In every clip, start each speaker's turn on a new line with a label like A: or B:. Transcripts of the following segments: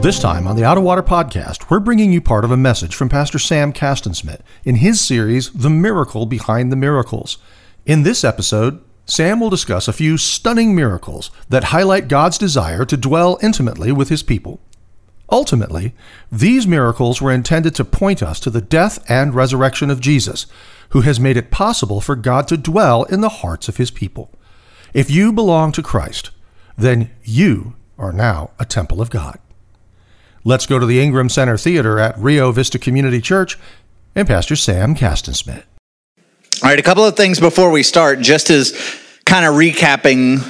A: This time on the Out of Water podcast, we're bringing you part of a message from Pastor Sam Castensmith in his series, The Miracle Behind the Miracles. In this episode, Sam will discuss a few stunning miracles that highlight God's desire to dwell intimately with his people. Ultimately, these miracles were intended to point us to the death and resurrection of Jesus, who has made it possible for God to dwell in the hearts of his people. If you belong to Christ, then you are now a temple of God. Let's go to the Ingram Center Theater at Rio Vista Community Church and Pastor Sam Castensmith.
B: All right, a couple of things before we start, just as kind of recapping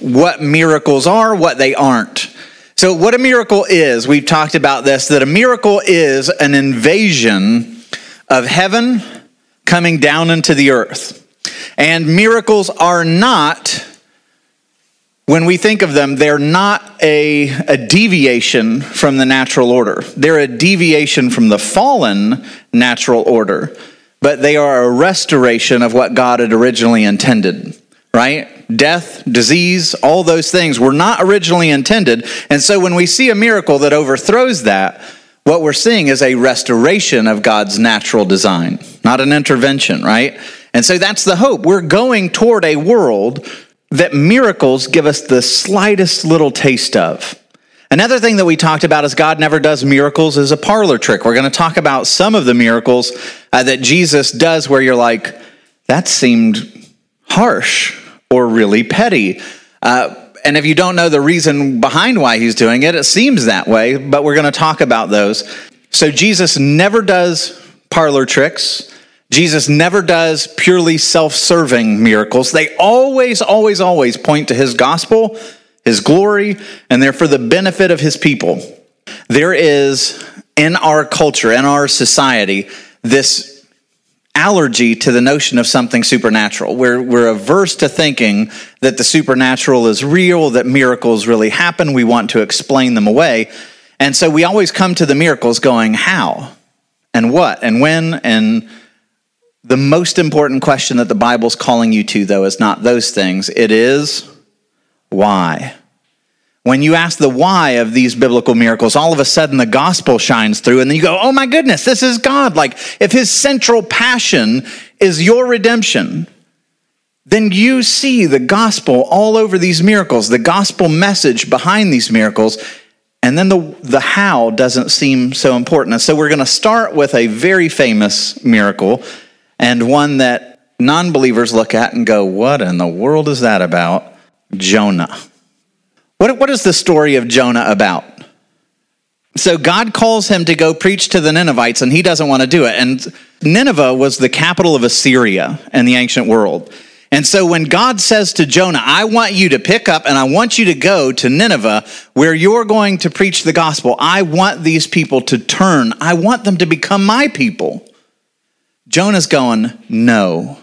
B: what miracles are, what they aren't. So, what a miracle is, we've talked about this, that a miracle is an invasion of heaven coming down into the earth. And miracles are not, when we think of them, they're not a, a deviation from the natural order. They're a deviation from the fallen natural order, but they are a restoration of what God had originally intended right? Death, disease, all those things were not originally intended. And so when we see a miracle that overthrows that, what we're seeing is a restoration of God's natural design, not an intervention, right? And so that's the hope. We're going toward a world that miracles give us the slightest little taste of. Another thing that we talked about is God never does miracles as a parlor trick. We're going to talk about some of the miracles uh, that Jesus does where you're like, that seemed harsh or really petty. Uh, and if you don't know the reason behind why he's doing it, it seems that way, but we're going to talk about those. So Jesus never does parlor tricks. Jesus never does purely self serving miracles. They always, always, always point to his gospel, his glory, and they're for the benefit of his people. There is in our culture, in our society, this allergy to the notion of something supernatural. We're, we're averse to thinking that the supernatural is real, that miracles really happen. We want to explain them away. And so we always come to the miracles going, how? And what? And when? And the most important question that the Bible's calling you to, though, is not those things. It is why? When you ask the why of these biblical miracles, all of a sudden the gospel shines through, and then you go, oh my goodness, this is God. Like, if his central passion is your redemption, then you see the gospel all over these miracles, the gospel message behind these miracles, and then the, the how doesn't seem so important. And so we're going to start with a very famous miracle and one that non believers look at and go, What in the world is that about? Jonah. What, what is the story of Jonah about? So God calls him to go preach to the Ninevites, and he doesn't want to do it. And Nineveh was the capital of Assyria in the ancient world. And so when God says to Jonah, I want you to pick up and I want you to go to Nineveh where you're going to preach the gospel, I want these people to turn. I want them to become my people. Jonah's going, No.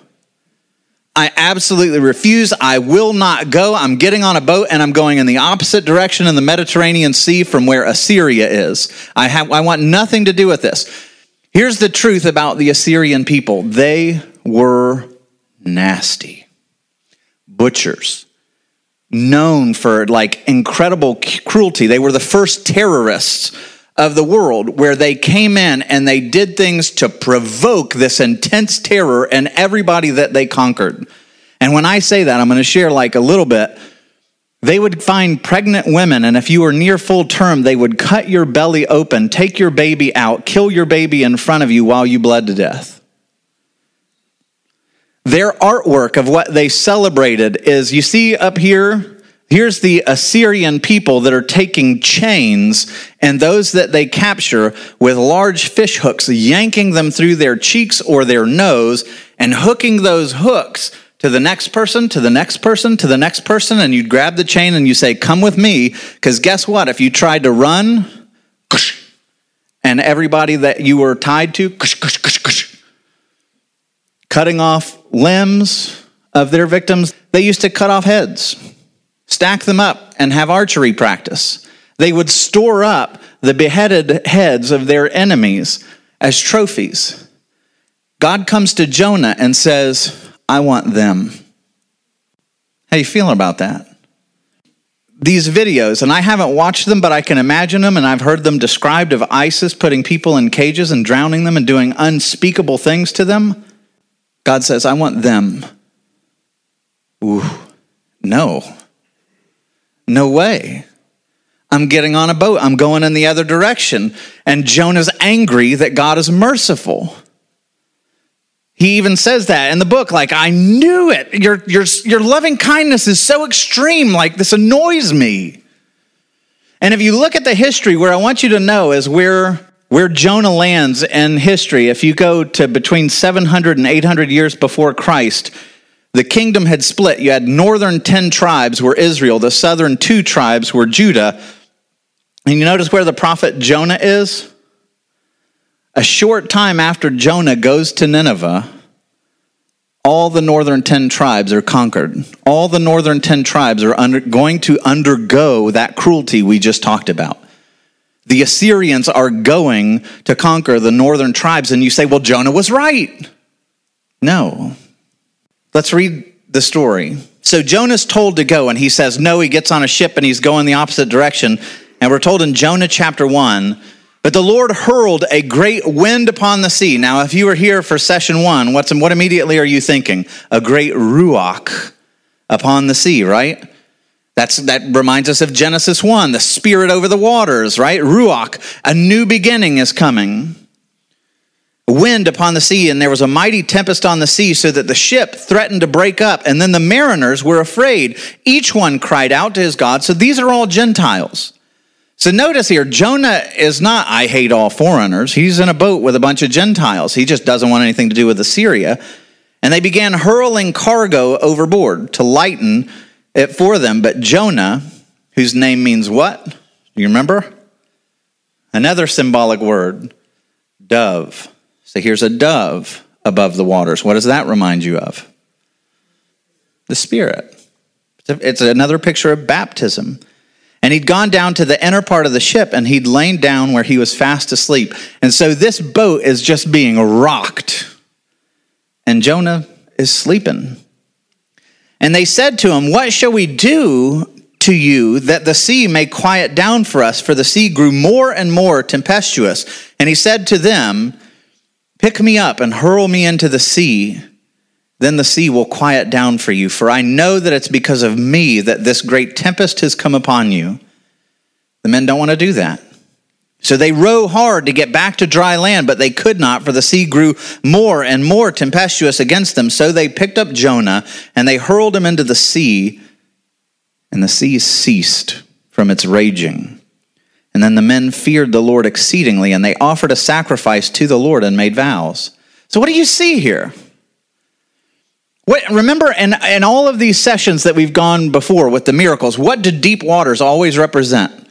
B: I absolutely refuse. I will not go. I'm getting on a boat and I'm going in the opposite direction in the Mediterranean Sea from where Assyria is. I, have, I want nothing to do with this. Here's the truth about the Assyrian people they were nasty, butchers, known for like incredible cruelty. They were the first terrorists of the world where they came in and they did things to provoke this intense terror in everybody that they conquered. And when I say that, I'm going to share like a little bit. They would find pregnant women, and if you were near full term, they would cut your belly open, take your baby out, kill your baby in front of you while you bled to death. Their artwork of what they celebrated is you see up here, Here's the Assyrian people that are taking chains and those that they capture with large fish hooks, yanking them through their cheeks or their nose and hooking those hooks to the next person, to the next person, to the next person. And you'd grab the chain and you say, Come with me. Because guess what? If you tried to run, and everybody that you were tied to, cutting off limbs of their victims. They used to cut off heads, stack them up, and have archery practice. They would store up the beheaded heads of their enemies as trophies. God comes to Jonah and says, I want them. How you feeling about that? These videos, and I haven't watched them, but I can imagine them, and I've heard them described of ISIS putting people in cages and drowning them and doing unspeakable things to them. God says, I want them. Ooh, no. No way. I'm getting on a boat. I'm going in the other direction. And Jonah's angry that God is merciful. He even says that in the book, like, I knew it. Your, your, your loving kindness is so extreme, like, this annoys me. And if you look at the history, where I want you to know is where, where Jonah lands in history. If you go to between 700 and 800 years before Christ, the kingdom had split. You had northern 10 tribes were Israel, the southern two tribes were Judah. And you notice where the prophet Jonah is? A short time after Jonah goes to Nineveh, all the northern 10 tribes are conquered. All the northern 10 tribes are under, going to undergo that cruelty we just talked about. The Assyrians are going to conquer the northern tribes, and you say, well, Jonah was right. No. Let's read the story. So Jonah's told to go, and he says no. He gets on a ship and he's going the opposite direction. And we're told in Jonah chapter 1 but the Lord hurled a great wind upon the sea. Now, if you were here for session one, what's, what immediately are you thinking? A great ruach upon the sea, right? That's, that reminds us of Genesis 1, the spirit over the waters, right? Ruach, a new beginning is coming. Wind upon the sea, and there was a mighty tempest on the sea, so that the ship threatened to break up. And then the mariners were afraid. Each one cried out to his God. So these are all Gentiles. So notice here, Jonah is not, I hate all foreigners. He's in a boat with a bunch of Gentiles. He just doesn't want anything to do with Assyria. And they began hurling cargo overboard to lighten it for them. But Jonah, whose name means what? Do you remember? Another symbolic word, dove. So here's a dove above the waters. What does that remind you of? The Spirit. It's another picture of baptism. And he'd gone down to the inner part of the ship and he'd lain down where he was fast asleep. And so this boat is just being rocked. And Jonah is sleeping. And they said to him, What shall we do to you that the sea may quiet down for us? For the sea grew more and more tempestuous. And he said to them, Pick me up and hurl me into the sea then the sea will quiet down for you. For I know that it's because of me that this great tempest has come upon you. The men don't want to do that. So they row hard to get back to dry land, but they could not, for the sea grew more and more tempestuous against them. So they picked up Jonah and they hurled him into the sea, and the sea ceased from its raging. And then the men feared the Lord exceedingly, and they offered a sacrifice to the Lord and made vows. So, what do you see here? What, remember, in, in all of these sessions that we've gone before with the miracles, what do deep waters always represent?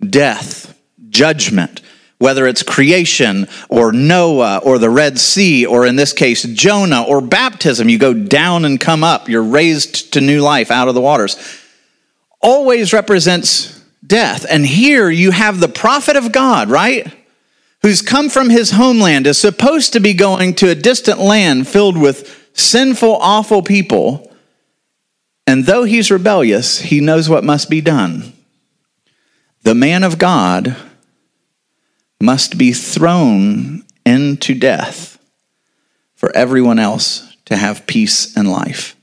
B: Death, judgment, whether it's creation or Noah or the Red Sea, or in this case, Jonah or baptism. You go down and come up, you're raised to new life out of the waters. Always represents death. And here you have the prophet of God, right? Who's come from his homeland, is supposed to be going to a distant land filled with sinful, awful people. And though he's rebellious, he knows what must be done. The man of God must be thrown into death for everyone else to have peace and life.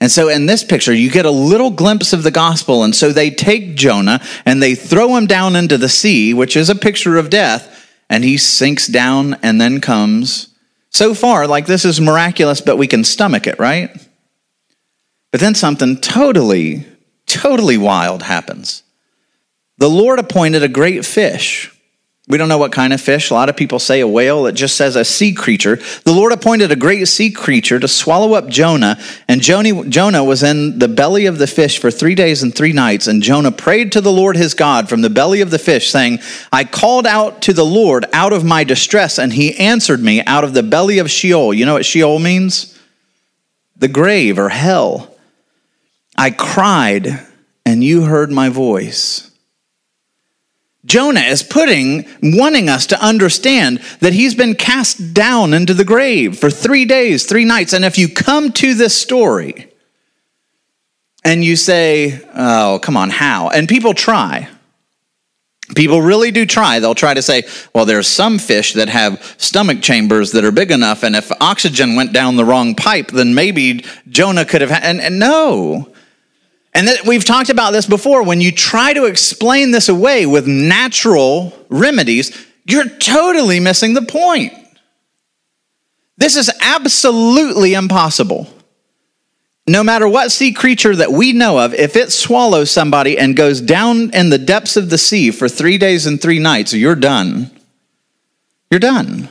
B: And so in this picture, you get a little glimpse of the gospel. And so they take Jonah and they throw him down into the sea, which is a picture of death, and he sinks down and then comes so far, like this is miraculous, but we can stomach it, right? But then something totally, totally wild happens. The Lord appointed a great fish We don't know what kind of fish. A lot of people say a whale. It just says a sea creature. The Lord appointed a great sea creature to swallow up Jonah, and Jonah was in the belly of the fish for three days and three nights. And Jonah prayed to the Lord his God from the belly of the fish, saying, I called out to the Lord out of my distress, and he answered me out of the belly of Sheol. You know what Sheol means? The grave or hell. I cried, and you heard my voice. Jonah is putting, wanting us to understand that he's been cast down into the grave for three days, three nights. And if you come to this story and you say, oh, come on, how? And people try. People really do try. They'll try to say, well, there's some fish that have stomach chambers that are big enough, and if oxygen went down the wrong pipe, then maybe Jonah could have. and, and no, and that we've talked about this before. When you try to explain this away with natural remedies, you're totally missing the point. This is absolutely impossible. No matter what sea creature that we know of, if it swallows somebody and goes down in the depths of the sea for three days and three nights, you're done. You're done.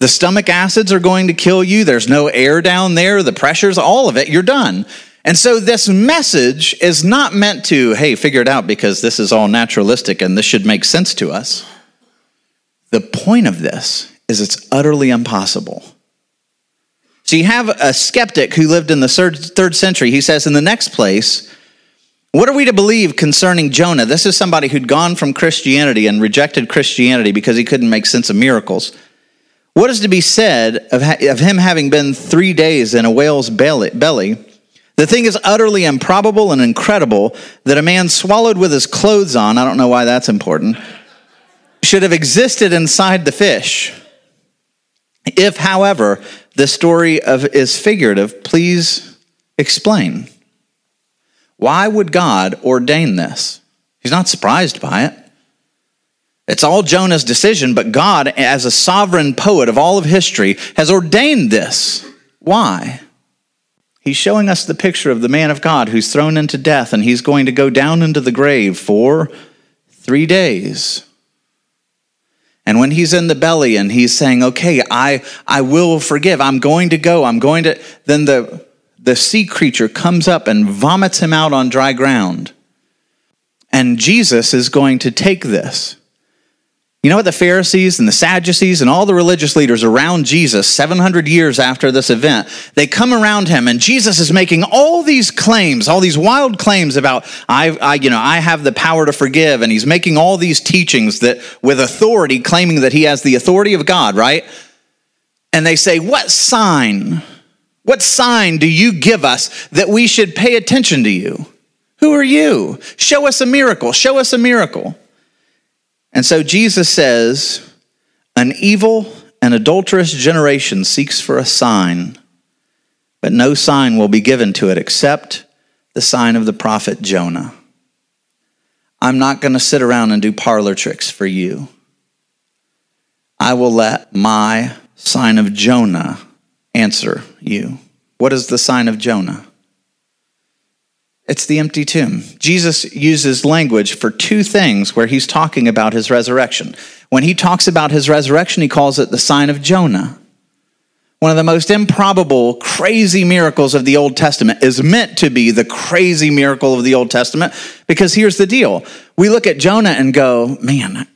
B: The stomach acids are going to kill you. There's no air down there, the pressures, all of it, you're done. And so this message is not meant to, hey, figure it out because this is all naturalistic and this should make sense to us. The point of this is it's utterly impossible. So you have a skeptic who lived in the third, third century. He says, in the next place, what are we to believe concerning Jonah? This is somebody who'd gone from Christianity and rejected Christianity because he couldn't make sense of miracles. What is to be said of, of him having been three days in a whale's belly? belly the thing is utterly improbable and incredible that a man swallowed with his clothes on, I don't know why that's important, should have existed inside the fish. If, however, the story of is figurative, please explain. Why would God ordain this? He's not surprised by it. It's all Jonah's decision, but God, as a sovereign poet of all of history, has ordained this. Why? He's showing us the picture of the man of God who's thrown into death and he's going to go down into the grave for three days. And when he's in the belly and he's saying, okay, I, I will forgive, I'm going to go, I'm going to, then the, the sea creature comes up and vomits him out on dry ground. And Jesus is going to take this you know what? The Pharisees and the Sadducees and all the religious leaders around Jesus, 700 years after this event, they come around him, and Jesus is making all these claims, all these wild claims about, I, I, you know, I have the power to forgive. And he's making all these teachings that, with authority, claiming that he has the authority of God, right? And they say, What sign, what sign do you give us that we should pay attention to you? Who are you? Show us a miracle. Show us a miracle. And so Jesus says, An evil and adulterous generation seeks for a sign, but no sign will be given to it except the sign of the prophet Jonah. I'm not going to sit around and do parlor tricks for you. I will let my sign of Jonah answer you. What is the sign of Jonah? It's the empty tomb. Jesus uses language for two things where he's talking about his resurrection. When he talks about his resurrection, he calls it the sign of Jonah. One of the most improbable, crazy miracles of the Old Testament is meant to be the crazy miracle of the Old Testament because here's the deal. We look at Jonah and go, man,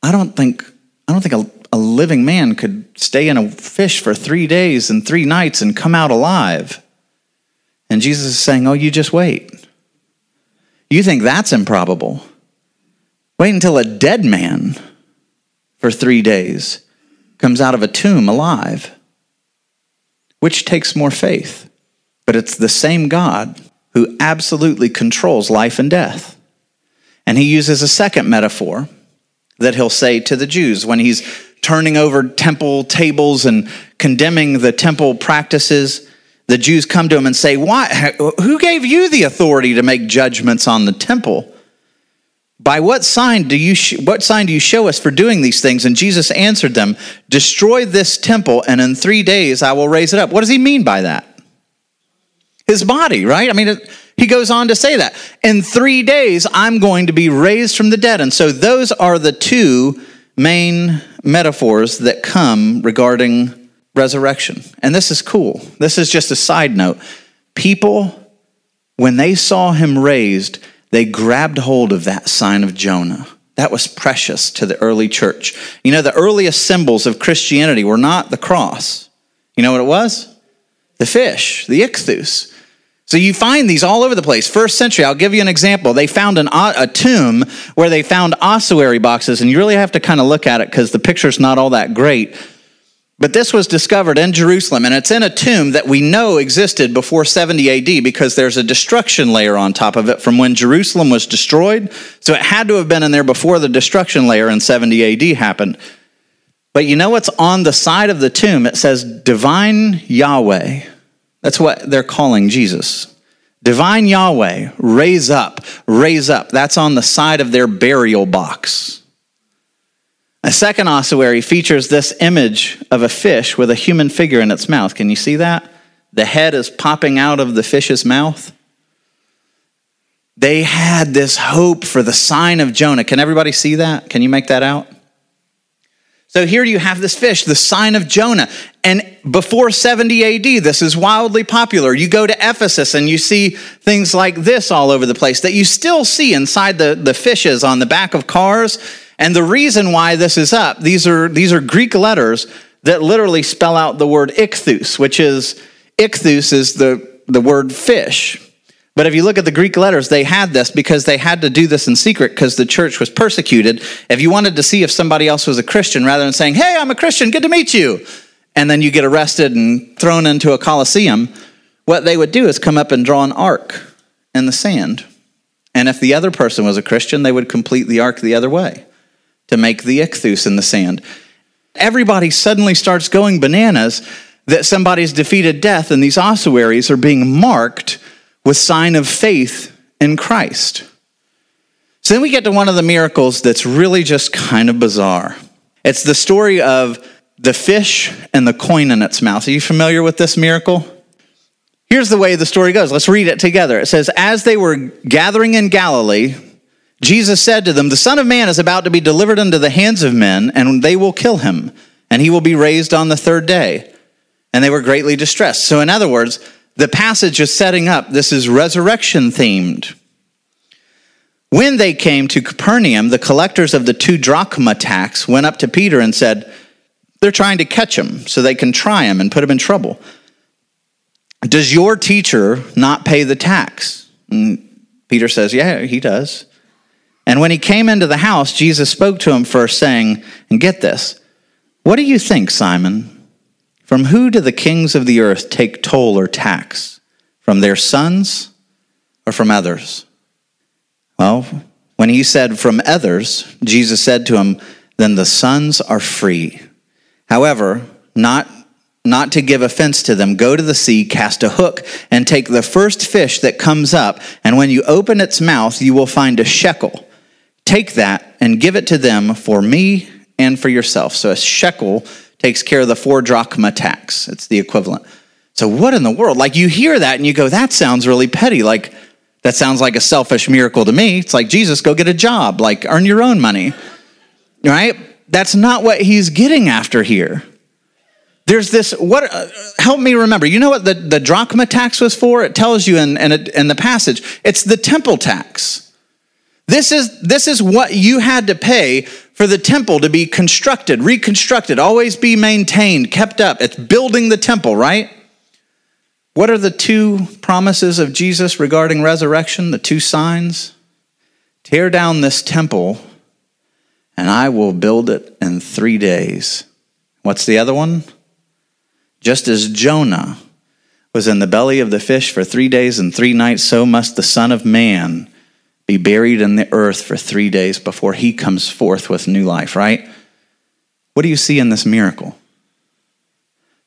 B: I don't think, I don't think a, a living man could stay in a fish for three days and three nights and come out alive. And Jesus is saying, Oh, you just wait. You think that's improbable. Wait until a dead man for three days comes out of a tomb alive. Which takes more faith? But it's the same God who absolutely controls life and death. And he uses a second metaphor that he'll say to the Jews when he's turning over temple tables and condemning the temple practices the Jews come to him and say, Why, Who gave you the authority to make judgments on the temple? By what sign do you sh- what sign do you show us for doing these things? And Jesus answered them, Destroy this temple, and in three days I will raise it up. What does he mean by that? His body, right? I mean, it, he goes on to say that. In three days I'm going to be raised from the dead. And so those are the two main metaphors that come regarding resurrection. And this is cool. This is just a side note. People, when they saw him raised, they grabbed hold of that sign of Jonah. That was precious to the early church. You know, the earliest symbols of Christianity were not the cross. You know what it was? The fish, the ichthus. So you find these all over the place. First century, I'll give you an example. They found an, uh, a tomb where they found ossuary boxes, and you really have to kind of look at it because the picture's not all that great. But this was discovered in Jerusalem, and it's in a tomb that we know existed before 70 AD because there's a destruction layer on top of it from when Jerusalem was destroyed. So it had to have been in there before the destruction layer in 70 AD happened. But you know what's on the side of the tomb? It says Divine Yahweh. That's what they're calling Jesus. Divine Yahweh, raise up, raise up. That's on the side of their burial box. A second ossuary features this image of a fish with a human figure in its mouth. Can you see that? The head is popping out of the fish's mouth. They had this hope for the sign of Jonah. Can everybody see that? Can you make that out? So here you have this fish, the sign of Jonah. And before 70 AD, this is wildly popular. You go to Ephesus and you see things like this all over the place that you still see inside the, the fishes on the back of cars. And the reason why this is up, these are, these are Greek letters that literally spell out the word ichthus, which is, ichthus is the, the word fish. But if you look at the Greek letters, they had this because they had to do this in secret because the church was persecuted. If you wanted to see if somebody else was a Christian, rather than saying, Hey, I'm a Christian, good to meet you, and then you get arrested and thrown into a coliseum, what they would do is come up and draw an arc in the sand. And if the other person was a Christian, they would complete the arc the other way to make the ichthus in the sand. Everybody suddenly starts going bananas that somebody's defeated death, and these ossuaries are being marked with sign of faith in Christ. So then we get to one of the miracles that's really just kind of bizarre. It's the story of the fish and the coin in its mouth. Are you familiar with this miracle? Here's the way the story goes. Let's read it together. It says, As they were gathering in Galilee, Jesus said to them, The Son of Man is about to be delivered into the hands of men, and they will kill him, and he will be raised on the third day. And they were greatly distressed. So, in other words, the passage is setting up this is resurrection themed. When they came to Capernaum, the collectors of the two drachma tax went up to Peter and said, They're trying to catch him so they can try him and put him in trouble. Does your teacher not pay the tax? And Peter says, Yeah, he does. And when he came into the house, Jesus spoke to him first, saying, And get this, what do you think, Simon? From who do the kings of the earth take toll or tax? From their sons or from others? Well, when he said from others, Jesus said to him, Then the sons are free. However, not, not to give offense to them, go to the sea, cast a hook, and take the first fish that comes up, and when you open its mouth, you will find a shekel. Take that and give it to them for me and for yourself. So a shekel takes care of the four drachma tax. It's the equivalent. So, what in the world? Like, you hear that and you go, that sounds really petty. Like, that sounds like a selfish miracle to me. It's like, Jesus, go get a job, like, earn your own money. Right? That's not what he's getting after here. There's this, what, uh, help me remember. You know what the, the drachma tax was for? It tells you in, in, a, in the passage. It's the temple tax. This is, this is what you had to pay for the temple to be constructed, reconstructed, always be maintained, kept up. It's building the temple, right? What are the two promises of Jesus regarding resurrection? The two signs? Tear down this temple, and I will build it in three days. What's the other one? Just as Jonah was in the belly of the fish for three days and three nights, so must the Son of Man be buried in the earth for three days before he comes forth with new life, right? What do you see in this miracle?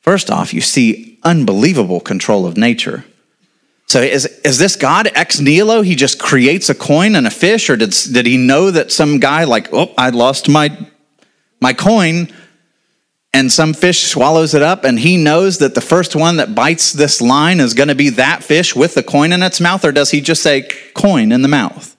B: First off, you see unbelievable control of nature. So is, is this God ex nihilo? He just creates a coin and a fish, or did, did he know that some guy like, oh, I lost my my coin, and some fish swallows it up, and he knows that the first one that bites this line is going to be that fish with the coin in its mouth, or does he just say coin in the mouth?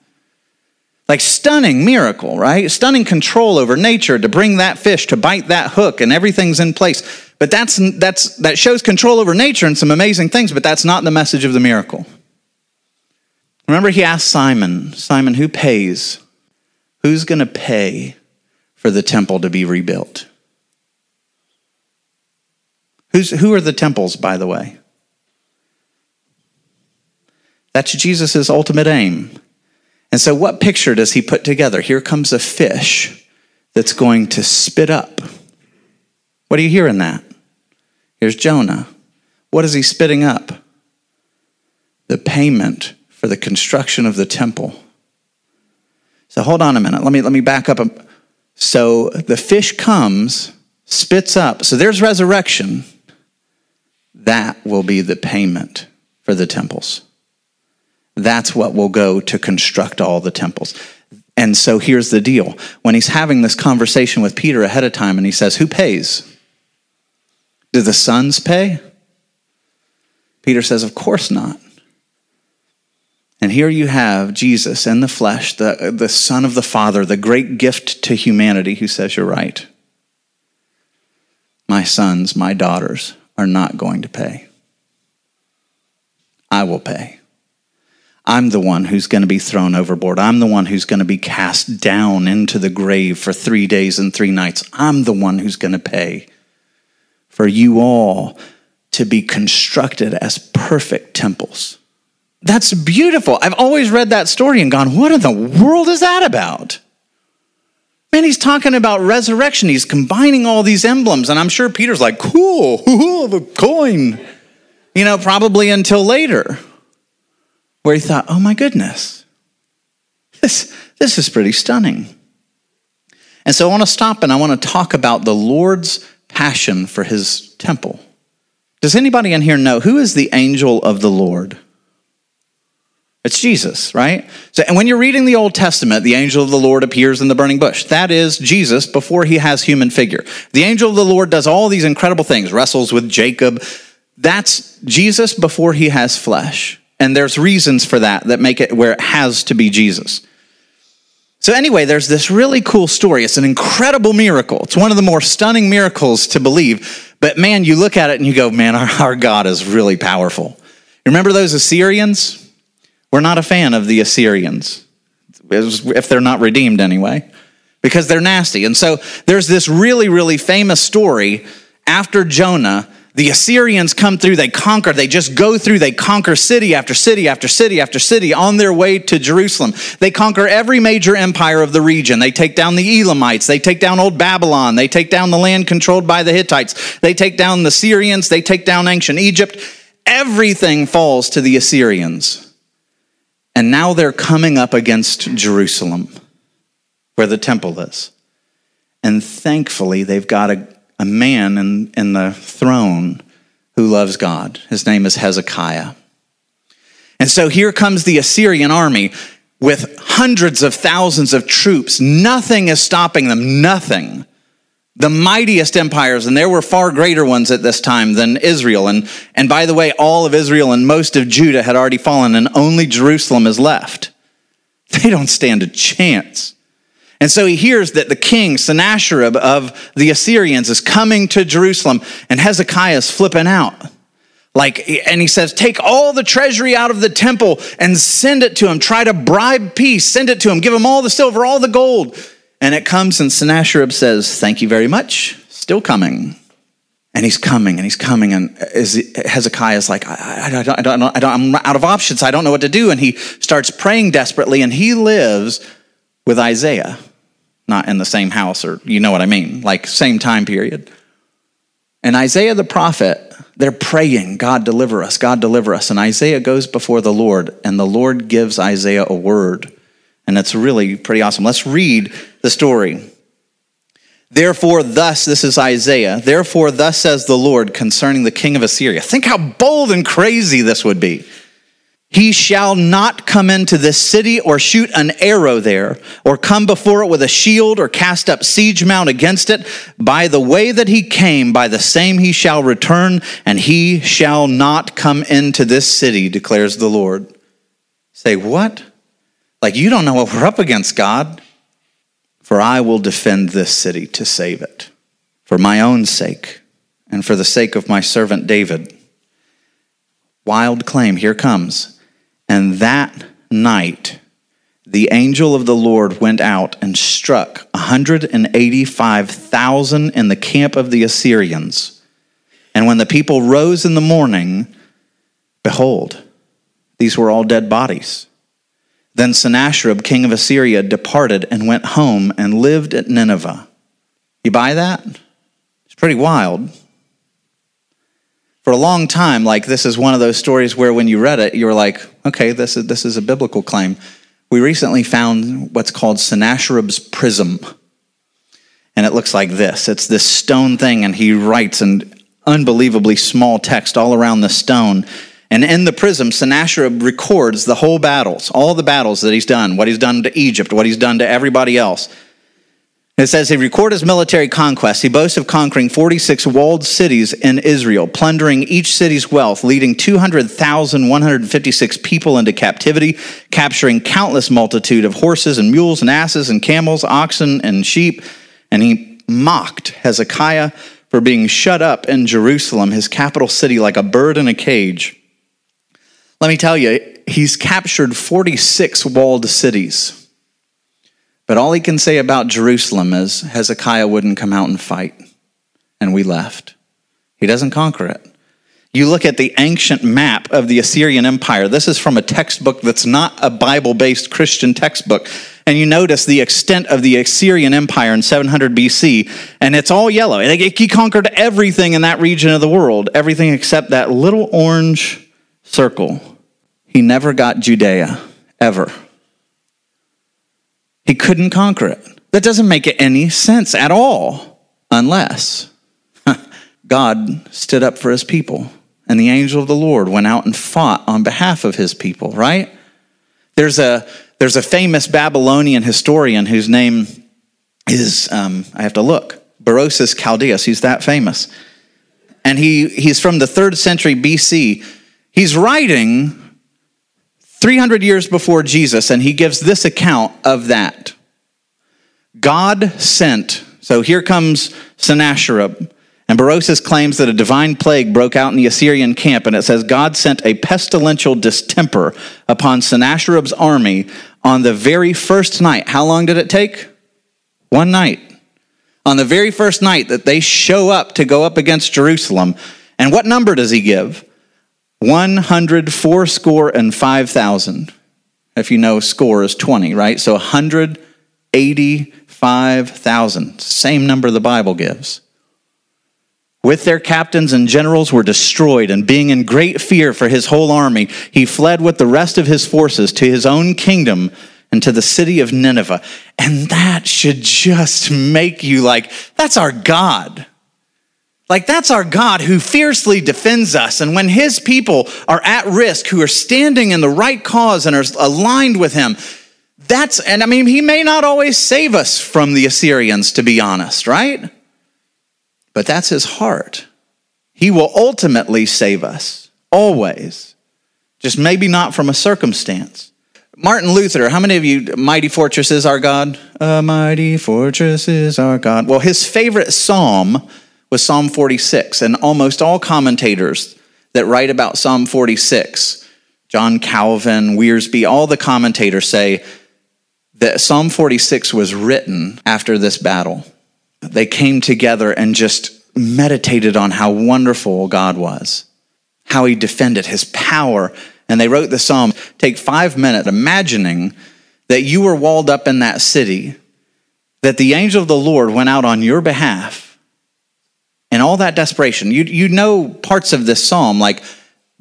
B: Like stunning miracle, right? Stunning control over nature to bring that fish, to bite that hook, and everything's in place. But that's, that's, that shows control over nature and some amazing things, but that's not the message of the miracle. Remember, he asked Simon, Simon, who pays? Who's going to pay for the temple to be rebuilt? Who's, who are the temples, by the way? That's Jesus' ultimate aim. And so, what picture does he put together? Here comes a fish that's going to spit up. What do you hear in that? Here's Jonah. What is he spitting up? The payment for the construction of the temple. So hold on a minute. Let me let me back up. So the fish comes, spits up. So there's resurrection. That will be the payment for the temples. That's what will go to construct all the temples. And so here's the deal. When he's having this conversation with Peter ahead of time and he says, Who pays? Do the sons pay? Peter says, Of course not. And here you have Jesus in the flesh, the, the Son of the Father, the great gift to humanity, who says, You're right. My sons, my daughters are not going to pay. I will pay. I'm the one who's going to be thrown overboard. I'm the one who's going to be cast down into the grave for three days and three nights. I'm the one who's going to pay for you all to be constructed as perfect temples. That's beautiful. I've always read that story and gone, what in the world is that about? Man, he's talking about resurrection. He's combining all these emblems. And I'm sure Peter's like, cool, the coin. You know, probably until later, where he thought, oh my goodness, this, this is pretty stunning. And so I want to stop and I want to talk about the Lord's passion for his temple. Does anybody in here know who is the angel of the Lord? It's Jesus, right? So, and when you're reading the Old Testament, the angel of the Lord appears in the burning bush. That is Jesus before he has human figure. The angel of the Lord does all these incredible things, wrestles with Jacob. That's Jesus before he has flesh. And there's reasons for that that make it where it has to be Jesus. So, anyway, there's this really cool story. It's an incredible miracle. It's one of the more stunning miracles to believe. But man, you look at it and you go, man, our, our God is really powerful. Remember those Assyrians? We're not a fan of the Assyrians, if they're not redeemed anyway, because they're nasty. And so there's this really, really famous story after Jonah. The Assyrians come through, they conquer, they just go through, they conquer city after city after city after city on their way to Jerusalem. They conquer every major empire of the region. They take down the Elamites, they take down old Babylon, they take down the land controlled by the Hittites, they take down the Syrians, they take down ancient Egypt. Everything falls to the Assyrians. And now they're coming up against Jerusalem, where the temple is. And thankfully, they've got a, a man in, in the throne who loves God. His name is Hezekiah. And so here comes the Assyrian army with hundreds of thousands of troops. Nothing is stopping them, nothing the mightiest empires, and there were far greater ones at this time than Israel. And, and by the way, all of Israel and most of Judah had already fallen, and only Jerusalem is left. They don't stand a chance. And so he hears that the king, Sennacherib of the Assyrians, is coming to Jerusalem, and Hezekiah is flipping out. Like, and he says, Take all the treasury out of the temple and send it to him. Try to bribe peace, send it to him, give him all the silver, all the gold. And it comes, and Sennacherib says, Thank you very much, still coming. And he's coming and he's coming. And Hezekiah is like, I, I, don't, I, don't, I don't, I'm out of options. I don't know what to do. And he starts praying desperately. And he lives with Isaiah, not in the same house, or you know what I mean, like same time period. And Isaiah the prophet, they're praying, God deliver us, God deliver us. And Isaiah goes before the Lord, and the Lord gives Isaiah a word and that's really pretty awesome. Let's read the story. Therefore, thus, this is Isaiah, therefore, thus says the Lord concerning the king of Assyria. Think how bold and crazy this would be. He shall not come into this city or shoot an arrow there, or come before it with a shield, or cast up siege mound against it. By the way that he came, by the same he shall return, and he shall not come into this city, declares the Lord. Say, what? Like, you don't know what we're up against, God. For I will defend this city to save it, for my own sake, and for the sake of my servant David. Wild claim, here comes. And that night, the angel of the Lord went out and struck 185,000 in the camp of the Assyrians. And when the people rose in the morning, behold, these were all dead bodies. Then Sennacherib, king of Assyria, departed and went home and lived at Nineveh. You buy that? It's pretty wild. For a long time, like this is one of those stories where when you read it, you were like, okay, this is, this is a biblical claim we recently found what's called Sennacherib's prism. And it looks like this it's this stone thing, and he writes an unbelievably small text all around the stone. And in the prism, Sennacherib records the whole battles, all the battles that he's done, what he's done to Egypt, what he's done to everybody else. It says he recorded his military conquests. He boasts of conquering 46 walled cities in Israel, plundering each city's wealth, leading 200,156 people into captivity, capturing countless multitude of horses and mules and asses and camels, oxen and sheep. And he mocked Hezekiah for being shut up in Jerusalem, his capital city, like a bird in a cage. Let me tell you, he's captured 46 walled cities. But all he can say about Jerusalem is Hezekiah wouldn't come out and fight, and we left. He doesn't conquer it. You look at the ancient map of the Assyrian Empire. This is from a textbook that's not a Bible based Christian textbook. And you notice the extent of the Assyrian Empire in 700 BC, and it's all yellow. He conquered everything in that region of the world, everything except that little orange circle. He never got Judea, ever. He couldn't conquer it. That doesn't make any sense at all, unless God stood up for his people and the angel of the Lord went out and fought on behalf of his people, right? There's a, there's a famous Babylonian historian whose name is, um, I have to look, Berosus Chaldeus. He's that famous. And he, he's from the third century BC. He's writing 300 years before Jesus, and he gives this account of that. God sent, so here comes Sennacherib, and Berosus claims that a divine plague broke out in the Assyrian camp, and it says God sent a pestilential distemper upon Sennacherib's army on the very first night. How long did it take? One night. On the very first night that they show up to go up against Jerusalem. And what number does he give? 104 score and 5,000. If you know score is 20, right? So 185,000. Same number the Bible gives. With their captains and generals were destroyed, and being in great fear for his whole army, he fled with the rest of his forces to his own kingdom and to the city of Nineveh. And that should just make you like, that's our God. Like, that's our God who fiercely defends us. And when his people are at risk, who are standing in the right cause and are aligned with him, that's, and I mean, he may not always save us from the Assyrians, to be honest, right? But that's his heart. He will ultimately save us, always. Just maybe not from a circumstance. Martin Luther, how many of you, Mighty Fortress is our God? A mighty fortress is our God. Well, his favorite psalm was Psalm 46. And almost all commentators that write about Psalm 46, John Calvin, Wiersbe, all the commentators say that Psalm 46 was written after this battle. They came together and just meditated on how wonderful God was, how he defended his power. And they wrote the psalm. Take five minutes imagining that you were walled up in that city, that the angel of the Lord went out on your behalf and all that desperation. You, you know parts of this psalm, like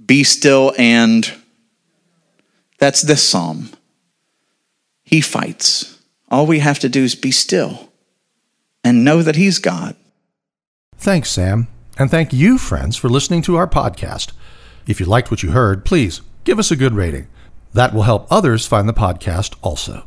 B: be still and that's this psalm. He fights. All we have to do is be still and know that He's God.
A: Thanks, Sam. And thank you, friends, for listening to our podcast. If you liked what you heard, please give us a good rating. That will help others find the podcast also.